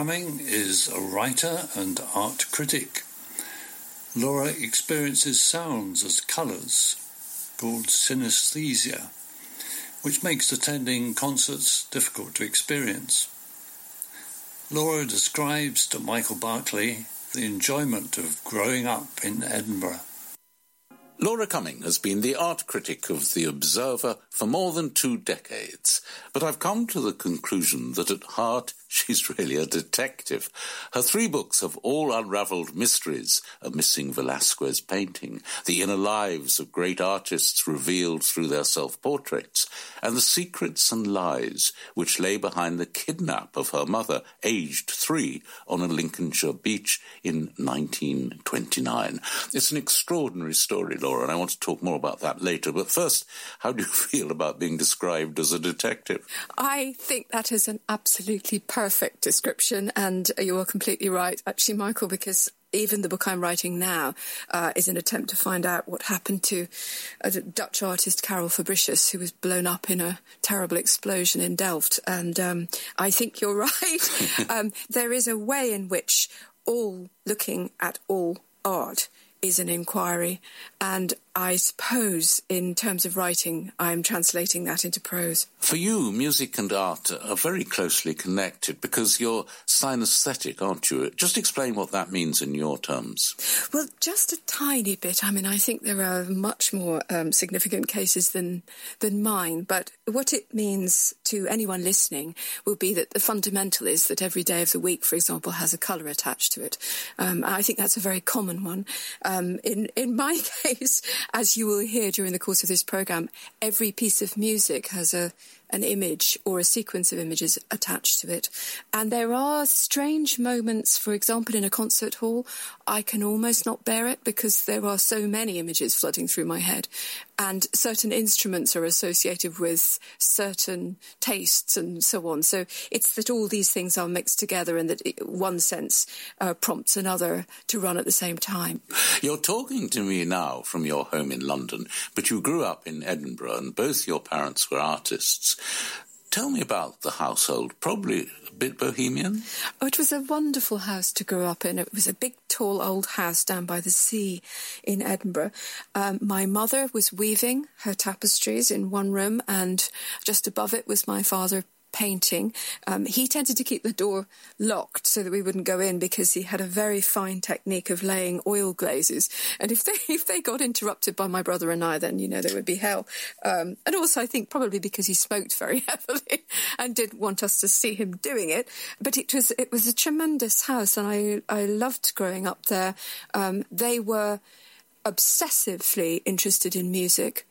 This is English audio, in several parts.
Cumming is a writer and art critic. Laura experiences sounds as colours, called synesthesia, which makes attending concerts difficult to experience. Laura describes to Michael Berkeley the enjoyment of growing up in Edinburgh. Laura Cumming has been the art critic of The Observer for more than two decades, but I've come to the conclusion that at heart She's really a detective. Her three books have all unravelled mysteries a missing Velasquez painting, the inner lives of great artists revealed through their self-portraits, and the secrets and lies which lay behind the kidnap of her mother, aged three, on a Lincolnshire beach in 1929. It's an extraordinary story, Laura, and I want to talk more about that later. But first, how do you feel about being described as a detective? I think that is an absolutely perfect perfect description, and you are completely right, actually, Michael, because even the book I'm writing now uh, is an attempt to find out what happened to a Dutch artist, Carel Fabritius, who was blown up in a terrible explosion in Delft. And um, I think you're right. um, there is a way in which all looking at all art is an inquiry. And I suppose, in terms of writing, I'm translating that into prose. For you, music and art are very closely connected because you're synesthetic, aren't you? Just explain what that means in your terms. Well, just a tiny bit. I mean, I think there are much more um, significant cases than than mine. But what it means to anyone listening will be that the fundamental is that every day of the week, for example, has a colour attached to it. Um, I think that's a very common one. Um, in in my case as you will hear during the course of this program, every piece of music has a an image or a sequence of images attached to it. And there are strange moments, for example, in a concert hall, I can almost not bear it because there are so many images flooding through my head. And certain instruments are associated with certain tastes and so on. So it's that all these things are mixed together and that one sense uh, prompts another to run at the same time. You're talking to me now from your home in London, but you grew up in Edinburgh and both your parents were artists. Tell me about the household. Probably a bit bohemian? Oh, it was a wonderful house to grow up in. It was a big, tall, old house down by the sea in Edinburgh. Um, my mother was weaving her tapestries in one room, and just above it was my father painting. Um, he tended to keep the door locked so that we wouldn't go in because he had a very fine technique of laying oil glazes. And if they if they got interrupted by my brother and I, then you know there would be hell. Um, and also, I think probably because he smoked very heavily and didn't want us to see him doing it. But it was it was a tremendous house, and I I loved growing up there. Um, they were obsessively interested in music.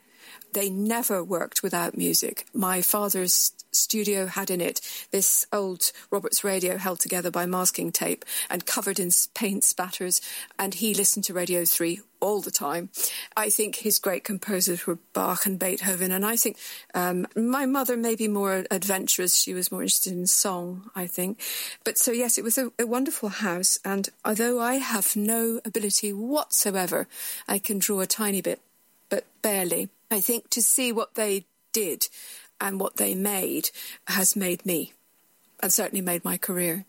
They never worked without music. My father's studio had in it this old Roberts radio held together by masking tape and covered in paint spatters, and he listened to Radio 3 all the time. I think his great composers were Bach and Beethoven, and I think um, my mother may be more adventurous. She was more interested in song, I think. But so, yes, it was a, a wonderful house, and although I have no ability whatsoever, I can draw a tiny bit, but barely. I think to see what they did and what they made has made me and certainly made my career.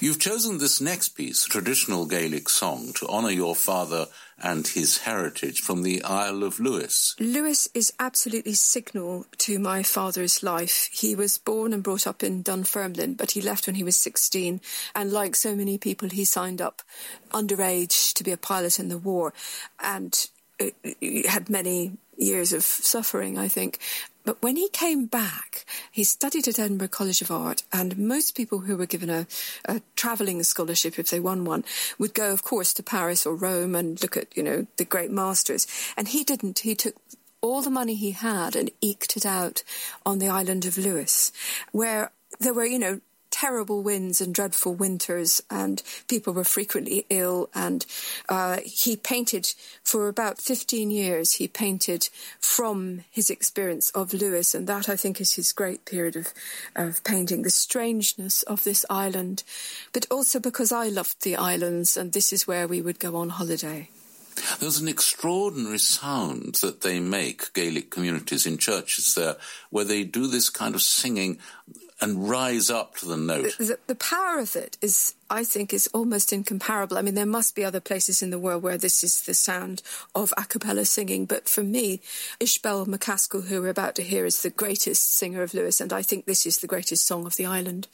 You've chosen this next piece, a traditional Gaelic song, to honour your father and his heritage from the Isle of Lewis. Lewis is absolutely signal to my father's life. He was born and brought up in Dunfermline, but he left when he was 16. And like so many people, he signed up underage to be a pilot in the war and had many years of suffering, I think. But when he came back, he studied at Edinburgh College of Art, and most people who were given a, a travelling scholarship, if they won one, would go, of course, to Paris or Rome and look at, you know, the great masters. And he didn't. He took all the money he had and eked it out on the island of Lewis, where there were, you know, terrible winds and dreadful winters, and people were frequently ill. And uh, he painted for about 15 years. He painted from his experience of Lewis, and that I think is his great period of, of painting the strangeness of this island, but also because I loved the islands, and this is where we would go on holiday. There's an extraordinary sound that they make, Gaelic communities in churches there, where they do this kind of singing and rise up to the note. The, the, power of it is, I think, is almost incomparable. I mean, there must be other places in the world where this is the sound of a cappella singing, but for me, Ishbel MacAskill, who we're about to hear, is the greatest singer of Lewis, and I think this is the greatest song of the island.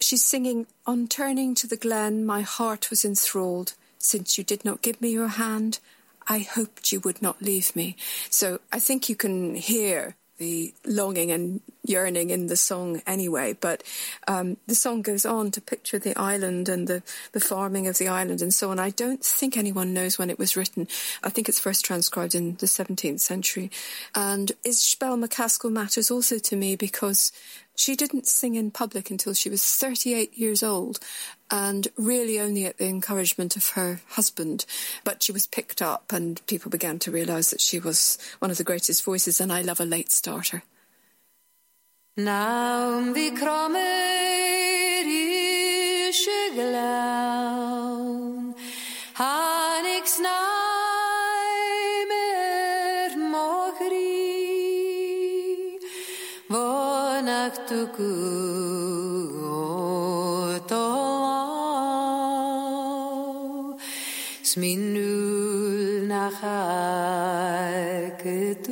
She's singing, On turning to the glen, my heart was enthralled. Since you did not give me your hand, I hoped you would not leave me. So I think you can hear the longing and yearning in the song anyway. But um, the song goes on to picture the island and the, the farming of the island and so on. I don't think anyone knows when it was written. I think it's first transcribed in the 17th century. And Ishbel MacAskill matters also to me because she didn't sing in public until she was 38 years old and really only at the encouragement of her husband. But she was picked up and people began to realise that she was one of the greatest voices and I love a late starter. Naum vi kramer i skyggeland Hanix naimer mogri Vonaktuku minul nachar ketumi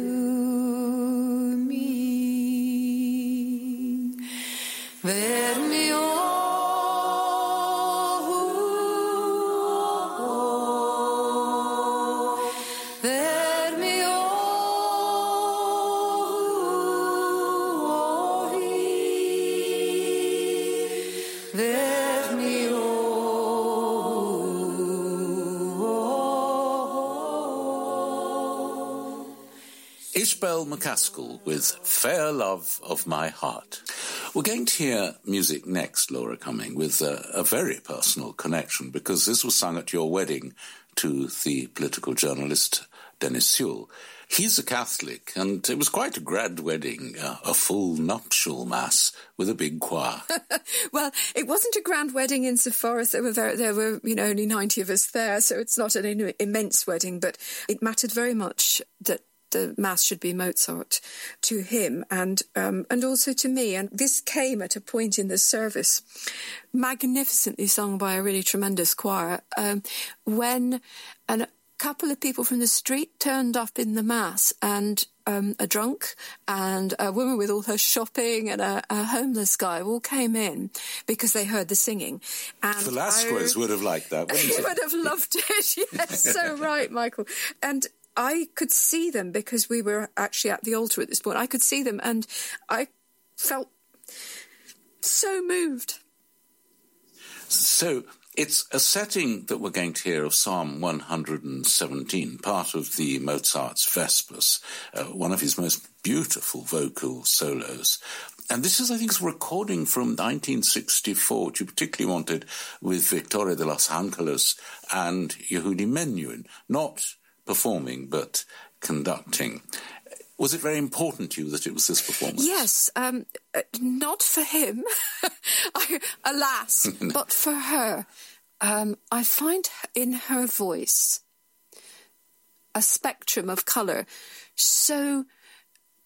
With Fair Love of My Heart. We're going to hear music next, Laura Cumming, with a, a very personal connection because this was sung at your wedding to the political journalist Dennis Sewell. He's a Catholic, and it was quite a grand wedding, uh, a full nuptial mass with a big choir. well, it wasn't a grand wedding insofar as there were very, there were you know only ninety of us there, so it's not an immense wedding, but it mattered very much that the mass should be Mozart to him and um, and also to me. And this came at a point in the service, magnificently sung by a really tremendous choir, um, when a couple of people from the street turned up in the mass and um, a drunk and a woman with all her shopping and a, a, homeless guy all came in because they heard the singing. And Velasquez I, would have liked that, wouldn't he? would have loved it. Yes, so right, Michael. And I could see them because we were actually at the altar at this point. I could see them and I felt so moved. So it's a setting that we're going to hear of Psalm 117, part of the Mozart's Vespers, uh, one of his most beautiful vocal solos. And this is, I think, a recording from 1964, which you particularly wanted with Victoria de los Angeles and Yehudi Menuhin, not performing but conducting. Was it very important to you that it was this performance? Yes, um, uh, not for him, I, alas, but for her. Um, I find in her voice a spectrum of colour so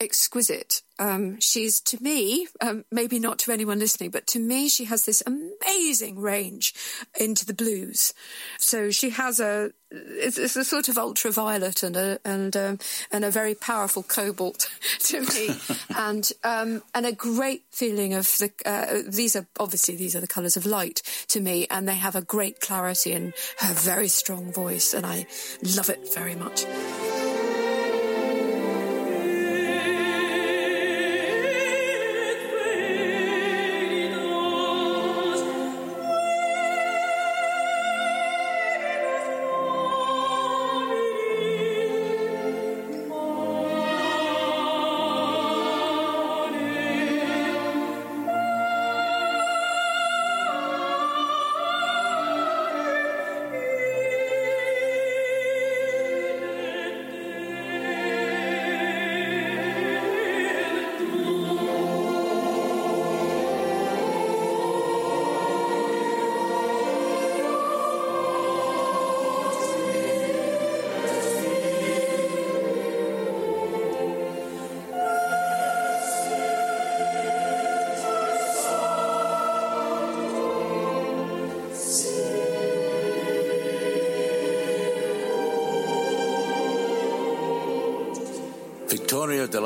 exquisite. Um, she's to me, um, maybe not to anyone listening, but to me, she has this amazing range into the blues. So she has a, it's, it's a sort of ultraviolet and a and um, and a very powerful cobalt to me, and um, and a great feeling of the. Uh, these are obviously these are the colours of light to me, and they have a great clarity in her very strong voice, and I love it very much.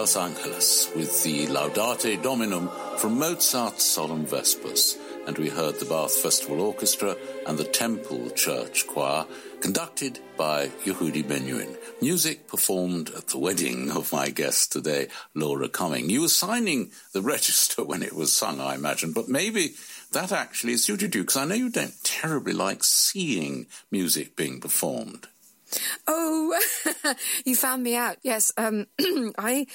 Los Angeles with the Laudate Dominum from Mozart's Solemn Vespers, and we heard the Bath Festival Orchestra and the Temple Church Choir, conducted by Yehudi Menuhin. Music performed at the wedding of my guest today, Laura Cumming. You were signing the register when it was sung, I imagine, but maybe that actually suited you, because I know you don't terribly like seeing music being performed. Oh, you found me out. Yes, um, I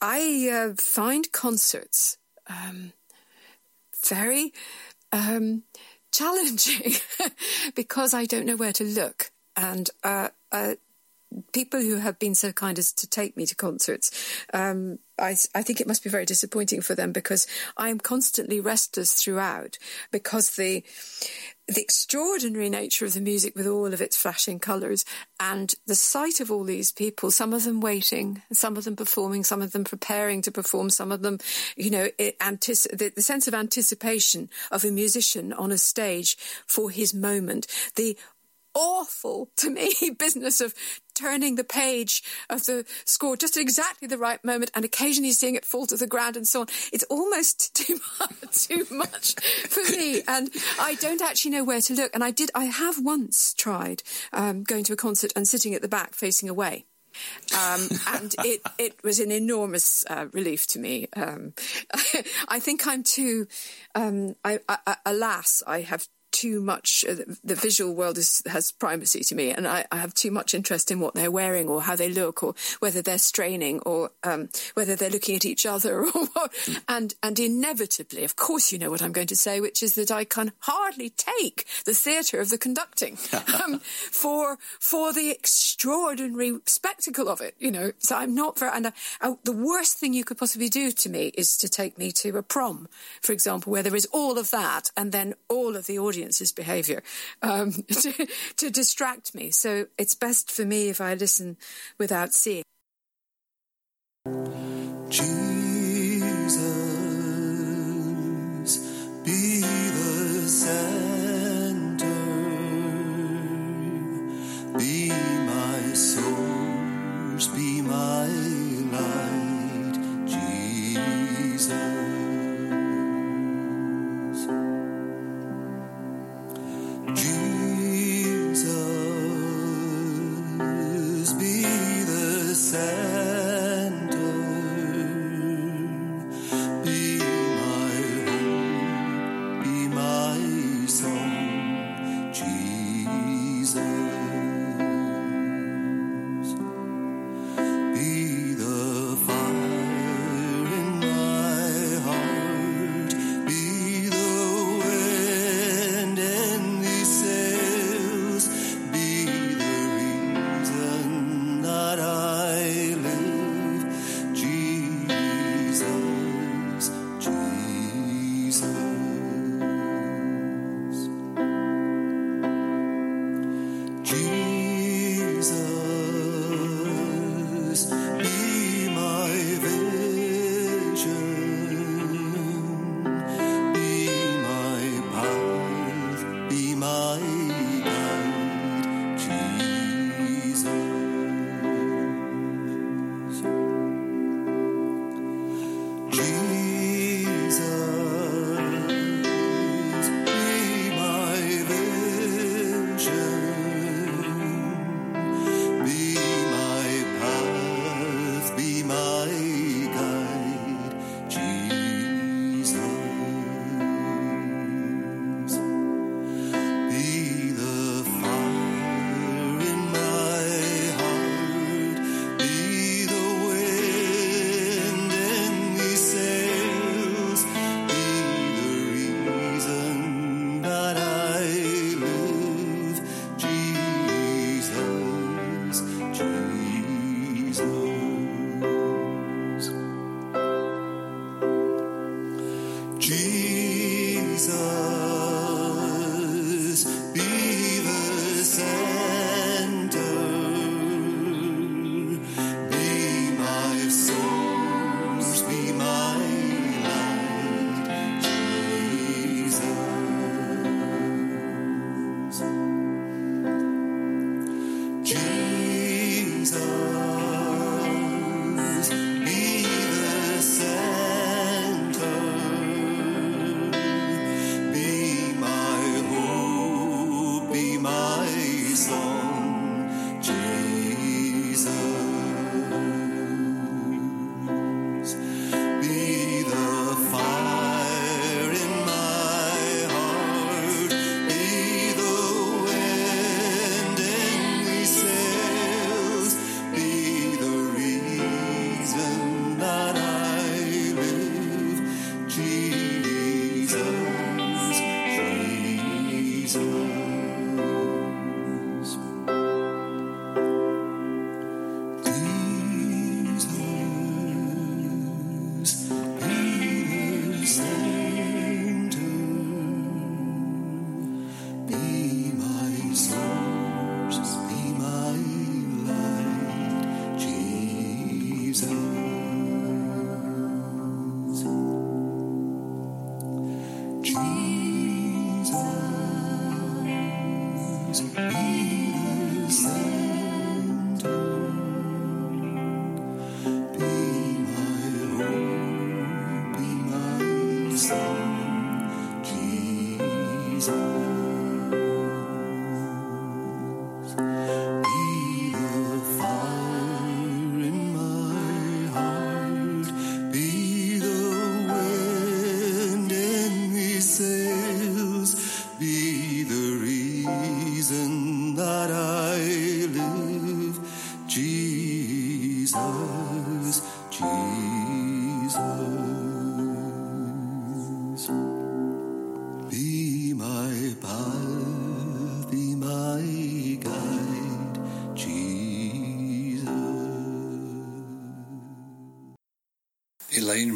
I uh, find concerts um, very um, challenging because I don't know where to look, and uh, uh, people who have been so kind as to take me to concerts, um, I, I, think it must be very disappointing for them because I'm constantly restless throughout because the the extraordinary nature of the music with all of its flashing colours and the sight of all these people, some of them waiting, some of them performing, some of them preparing to perform, some of them, you know, antici- the, the sense of anticipation of a musician on a stage for his moment, the awful to me business of turning the page of the score just at exactly the right moment and occasionally seeing it fall to the ground and so on. It's almost too much, too much for me. And I don't actually know where to look. And I did, I have once tried um, going to a concert and sitting at the back facing away. Um, and it, it was an enormous uh, relief to me. Um, I think I'm too, um, I, I, alas, I have too much. Uh, the visual world is, has primacy to me, and I, I, have too much interest in what they're wearing or how they look or whether they're straining or um, whether they're looking at each other. Or. And and inevitably, of course, you know what I'm going to say, which is that I can hardly take the theatre of the conducting um, for for the extraordinary spectacle of it. You know, so I'm not very. And I, I, the worst thing you could possibly do to me is to take me to a prom, for example, where there is all of that and then all of the audience audience's behavior um, to, to distract me. So it's best for me if I listen without seeing. Jesus, be the center, be my source,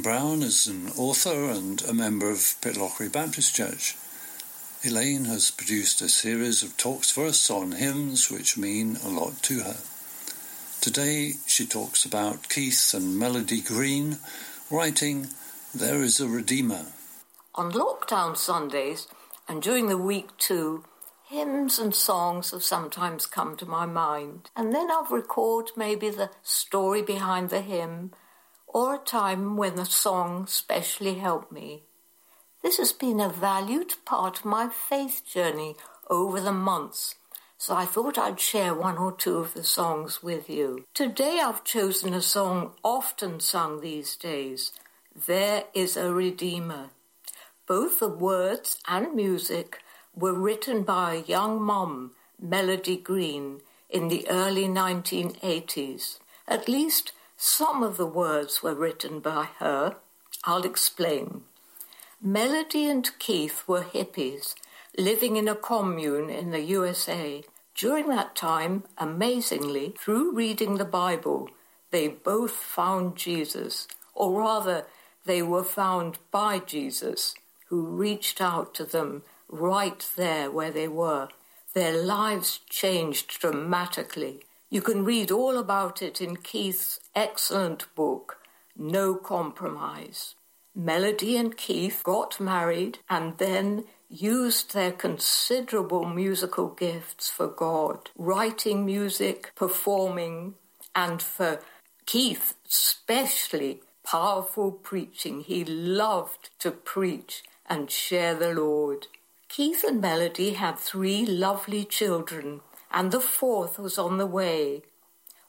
Brown is an author and a member of Pitlochry Baptist Church. Elaine has produced a series of talks for us on hymns which mean a lot to her. Today she talks about Keith and Melody Green writing There is a Redeemer. On lockdown Sundays and during the week too, hymns and songs have sometimes come to my mind. And then I've recalled maybe the story behind the hymn or a time when the song specially helped me. This has been a valued part of my faith journey over the months, so I thought I'd share one or two of the songs with you. Today I've chosen a song often sung these days, There is a Redeemer. Both the words and music were written by a young mum, Melody Green, in the early 1980s. At least some of the words were written by her. I'll explain. Melody and Keith were hippies living in a commune in the USA. During that time, amazingly, through reading the Bible, they both found Jesus, or rather, they were found by Jesus, who reached out to them right there where they were. Their lives changed dramatically. You can read all about it in Keith's excellent book, No Compromise. Melody and Keith got married and then used their considerable musical gifts for God, writing music, performing, and for Keith, especially powerful preaching. He loved to preach and share the Lord. Keith and Melody had three lovely children and the fourth was on the way.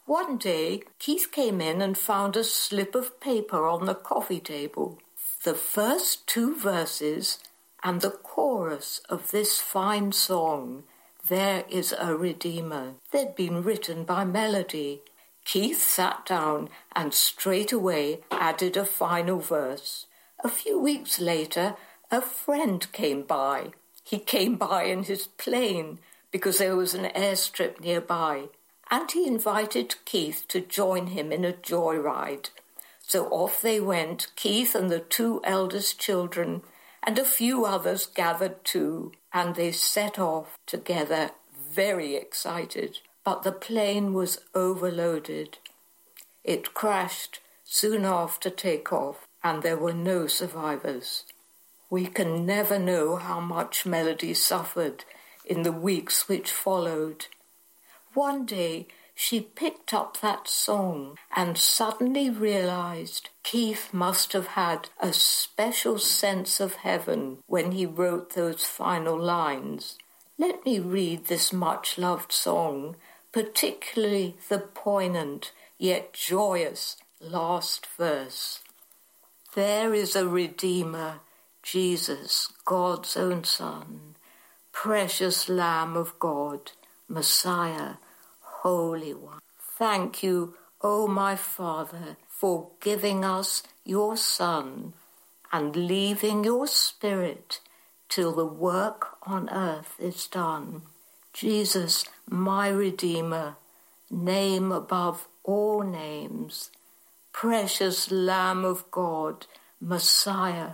One day, Keith came in and found a slip of paper on the coffee table. The first two verses and the chorus of this fine song, There is a Redeemer, they'd been written by Melody. Keith sat down and straight away added a final verse. A few weeks later, a friend came by. He came by in his plane because there was an airstrip nearby, and he invited Keith to join him in a joyride. So off they went, Keith and the two eldest children, and a few others gathered too, and they set off together, very excited. But the plane was overloaded. It crashed soon after takeoff, and there were no survivors. We can never know how much Melody suffered in the weeks which followed. One day she picked up that song and suddenly realized Keith must have had a special sense of heaven when he wrote those final lines. Let me read this much loved song, particularly the poignant yet joyous last verse. There is a Redeemer, Jesus, God's own Son precious Lamb of God, Messiah, Holy One. Thank you, O my Father, for giving us your Son and leaving your Spirit till the work on earth is done. Jesus, my Redeemer, name above all names, precious Lamb of God, Messiah,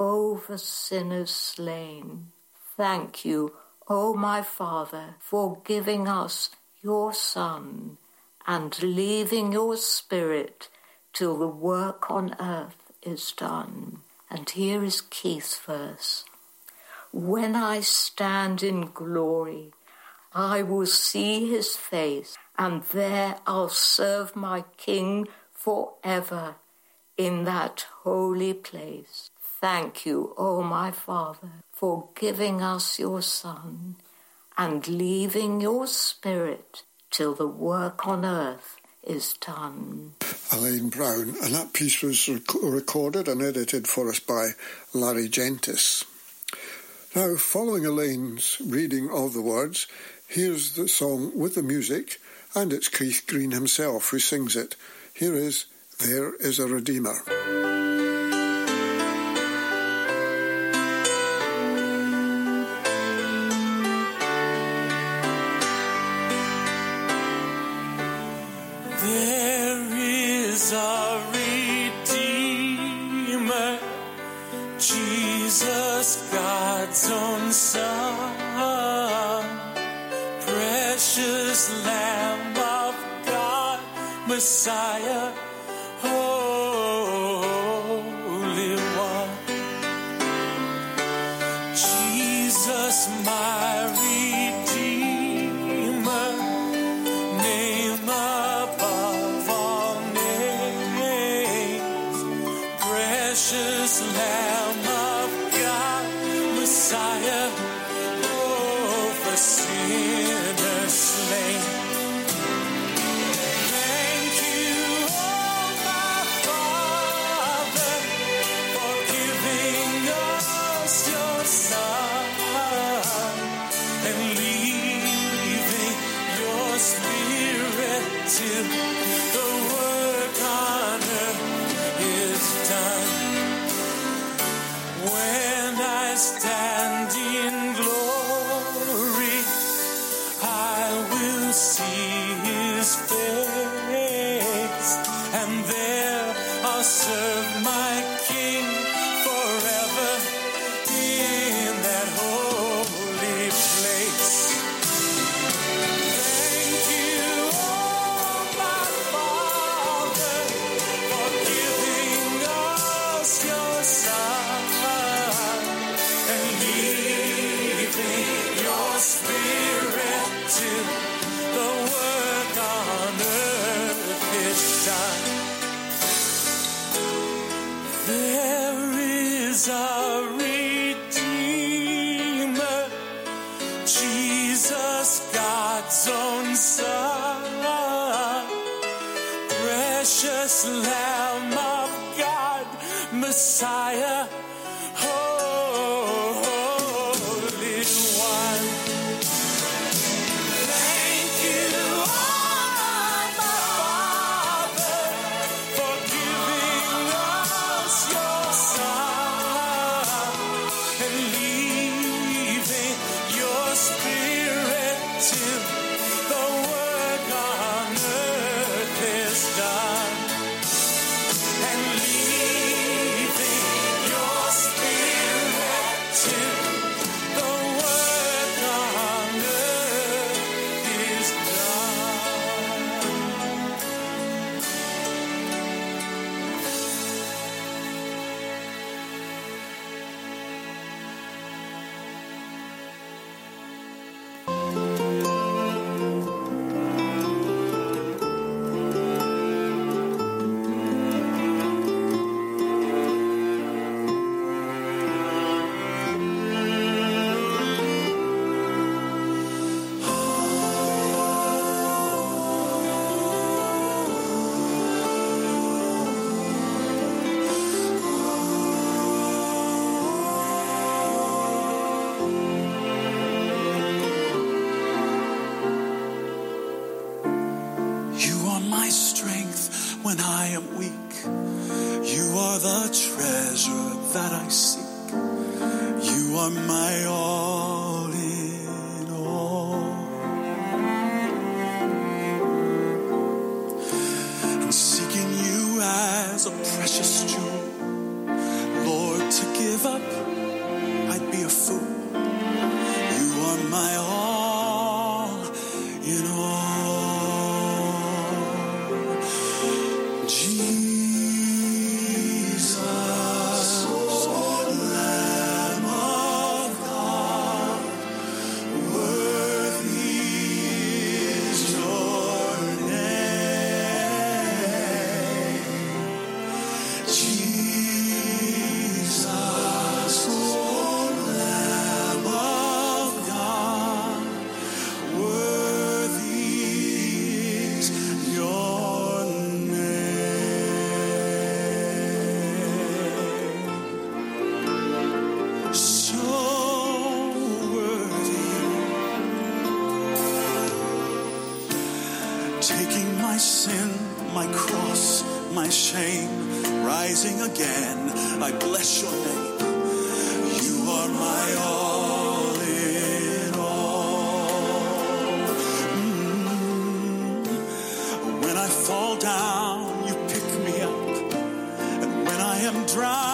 over sinners slain. Thank you, O my Father, for giving us your Son and leaving your Spirit till the work on earth is done. And here is Keith's verse. When I stand in glory, I will see his face, and there I'll serve my King forever in that holy place. Thank you, O oh my Father, for giving us your Son and leaving your Spirit till the work on earth is done. Elaine Brown, and that piece was rec- recorded and edited for us by Larry Gentis. Now, following Elaine's reading of the words, here's the song with the music, and it's Keith Green himself who sings it. Here is There is a Redeemer. Messiah, when I am dry,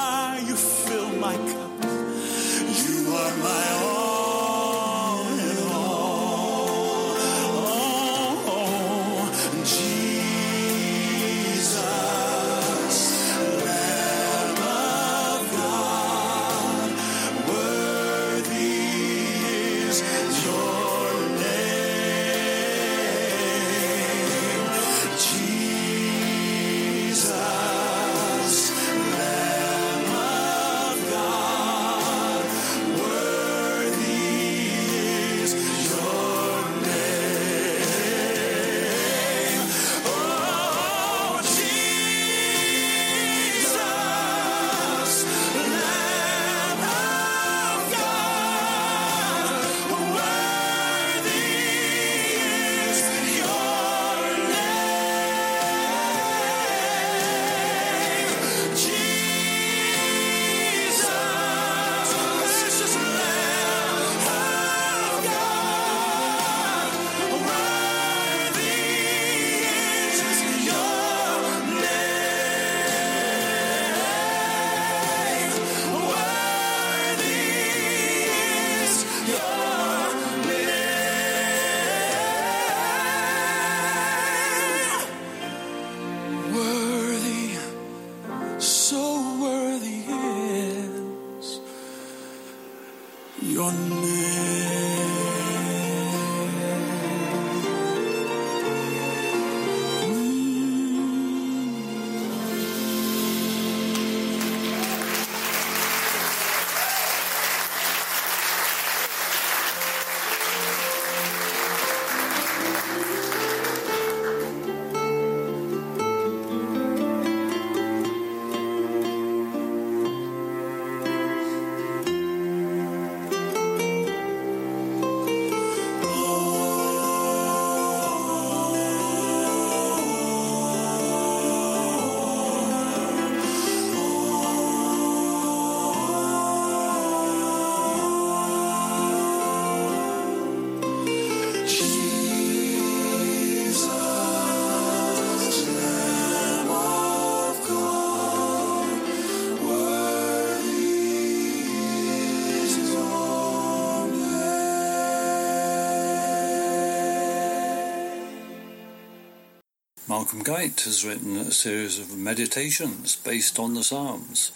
Malcolm Guite has written a series of meditations based on the Psalms.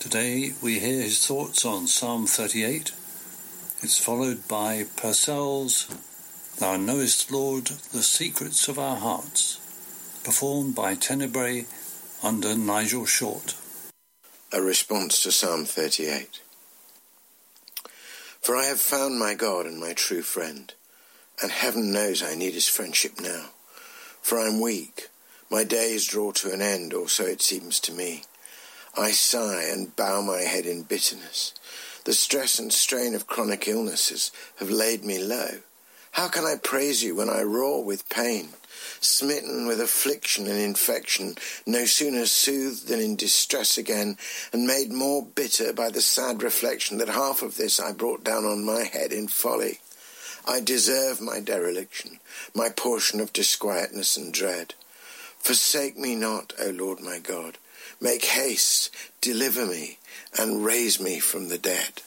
Today we hear his thoughts on Psalm 38. It's followed by Purcell's Thou Knowest, Lord, the Secrets of Our Hearts, performed by Tenebrae under Nigel Short. A response to Psalm 38. For I have found my God and my true friend, and heaven knows I need his friendship now. For I am weak, my days draw to an end, or so it seems to me. I sigh and bow my head in bitterness. The stress and strain of chronic illnesses have laid me low. How can I praise you when I roar with pain? Smitten with affliction and infection, no sooner soothed than in distress again, and made more bitter by the sad reflection that half of this I brought down on my head in folly. I deserve my dereliction, my portion of disquietness and dread. Forsake me not, O Lord my God. Make haste, deliver me, and raise me from the dead.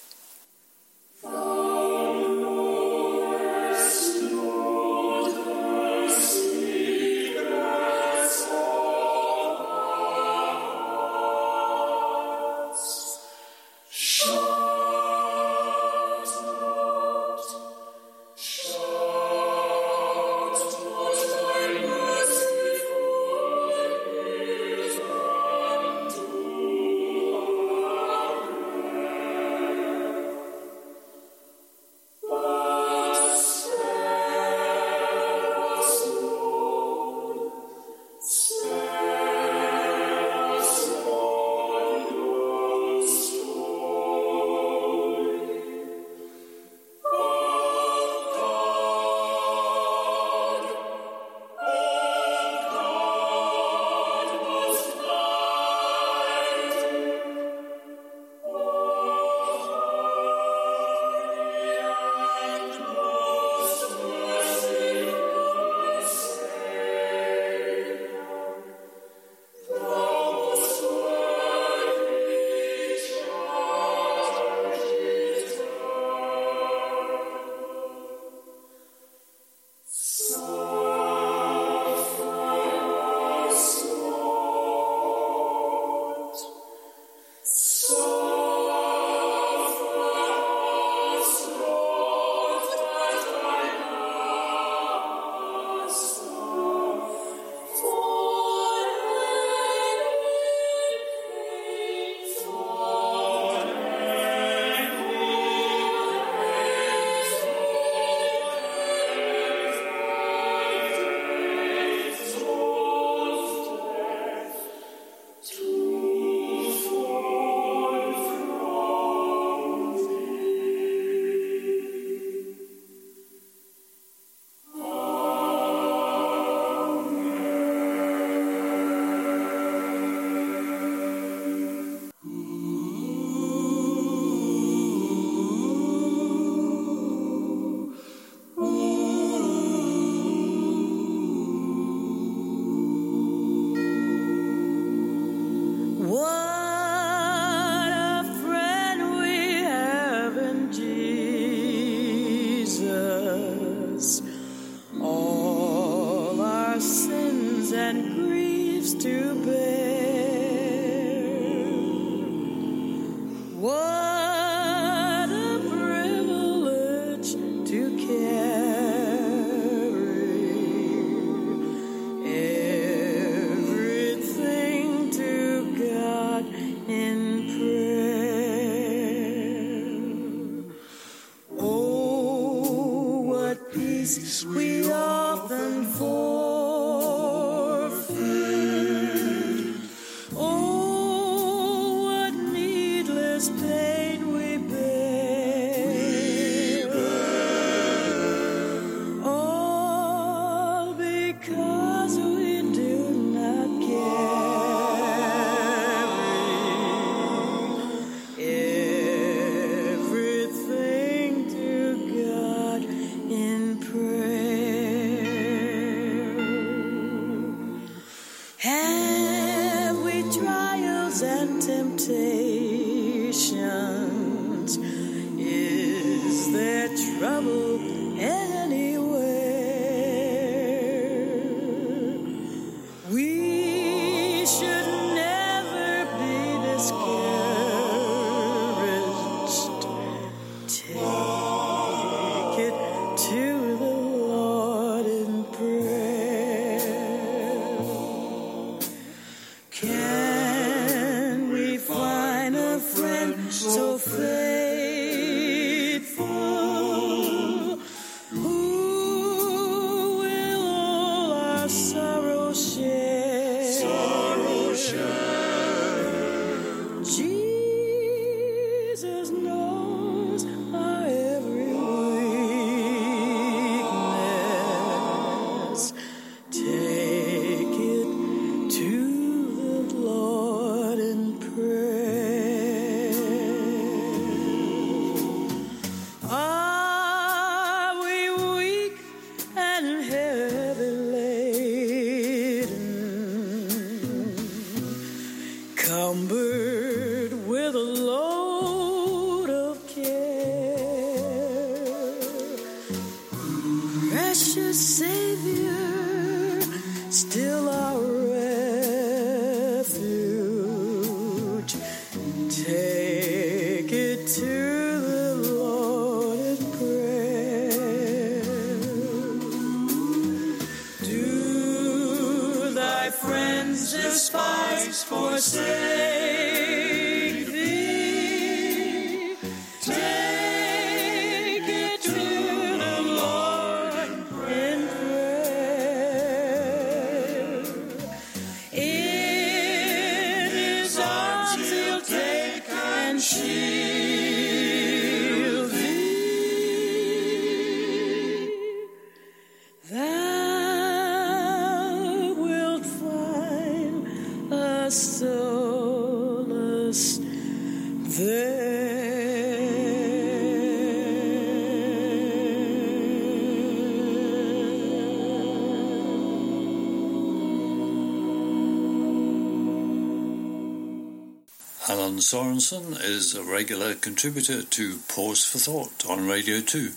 Alan Sorensen is a regular contributor to Pause for Thought on Radio 2.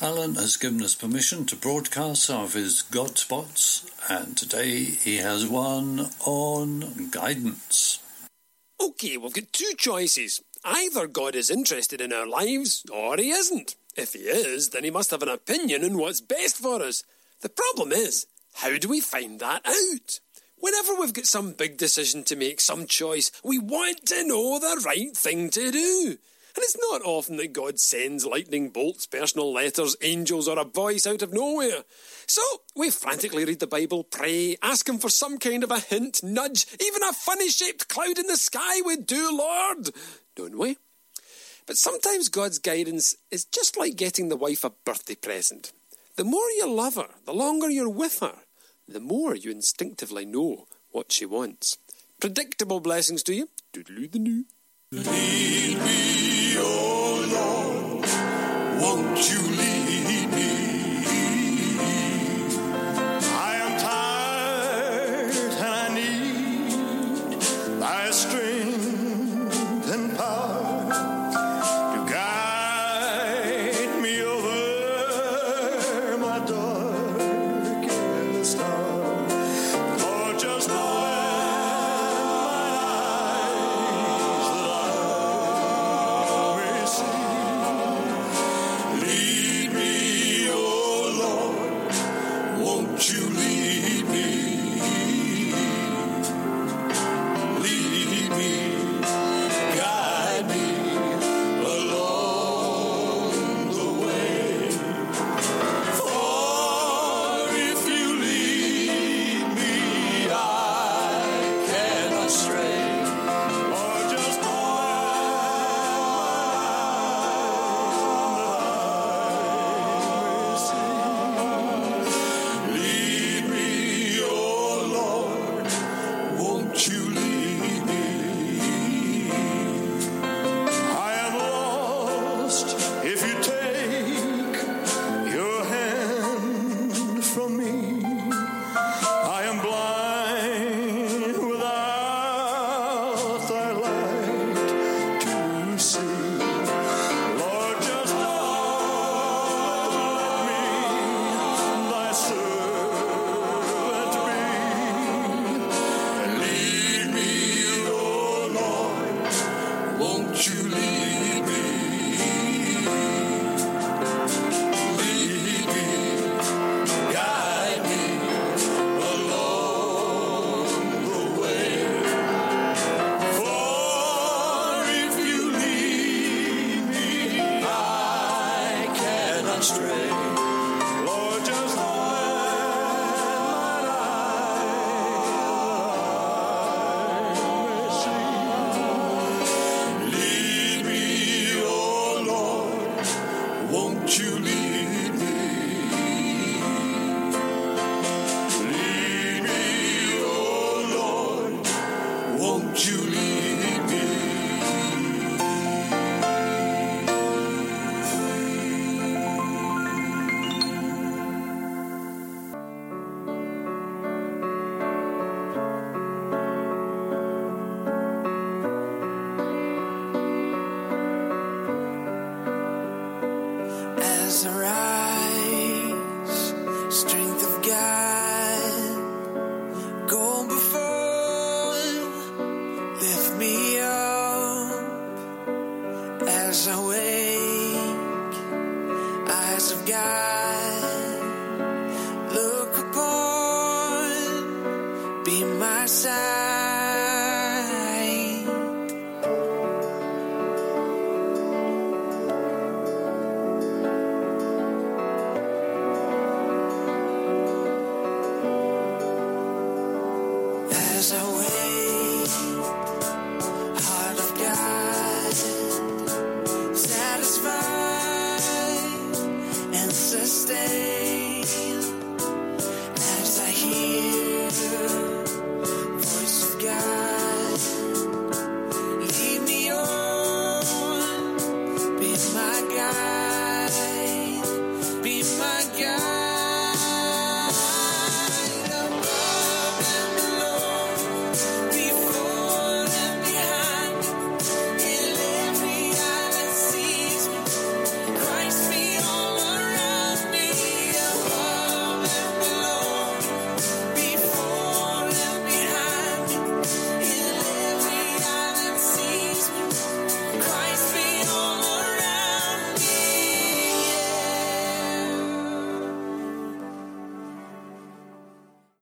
Alan has given us permission to broadcast some of his God spots, and today he has one on guidance. Okay, we've got two choices. Either God is interested in our lives, or he isn't. If he is, then he must have an opinion on what's best for us. The problem is, how do we find that out? Whenever we've got some big decision to make, some choice, we want to know the right thing to do. And it's not often that God sends lightning bolts, personal letters, angels, or a voice out of nowhere. So we frantically read the Bible, pray, ask Him for some kind of a hint, nudge, even a funny shaped cloud in the sky would do, Lord. Don't we? But sometimes God's guidance is just like getting the wife a birthday present. The more you love her, the longer you're with her, the more you instinctively know what she wants. Predictable blessings to you. Doodaloo the new. Lead me, oh Lord, won't you lead me? I am tired and I need thy strength As I wake, eyes of God.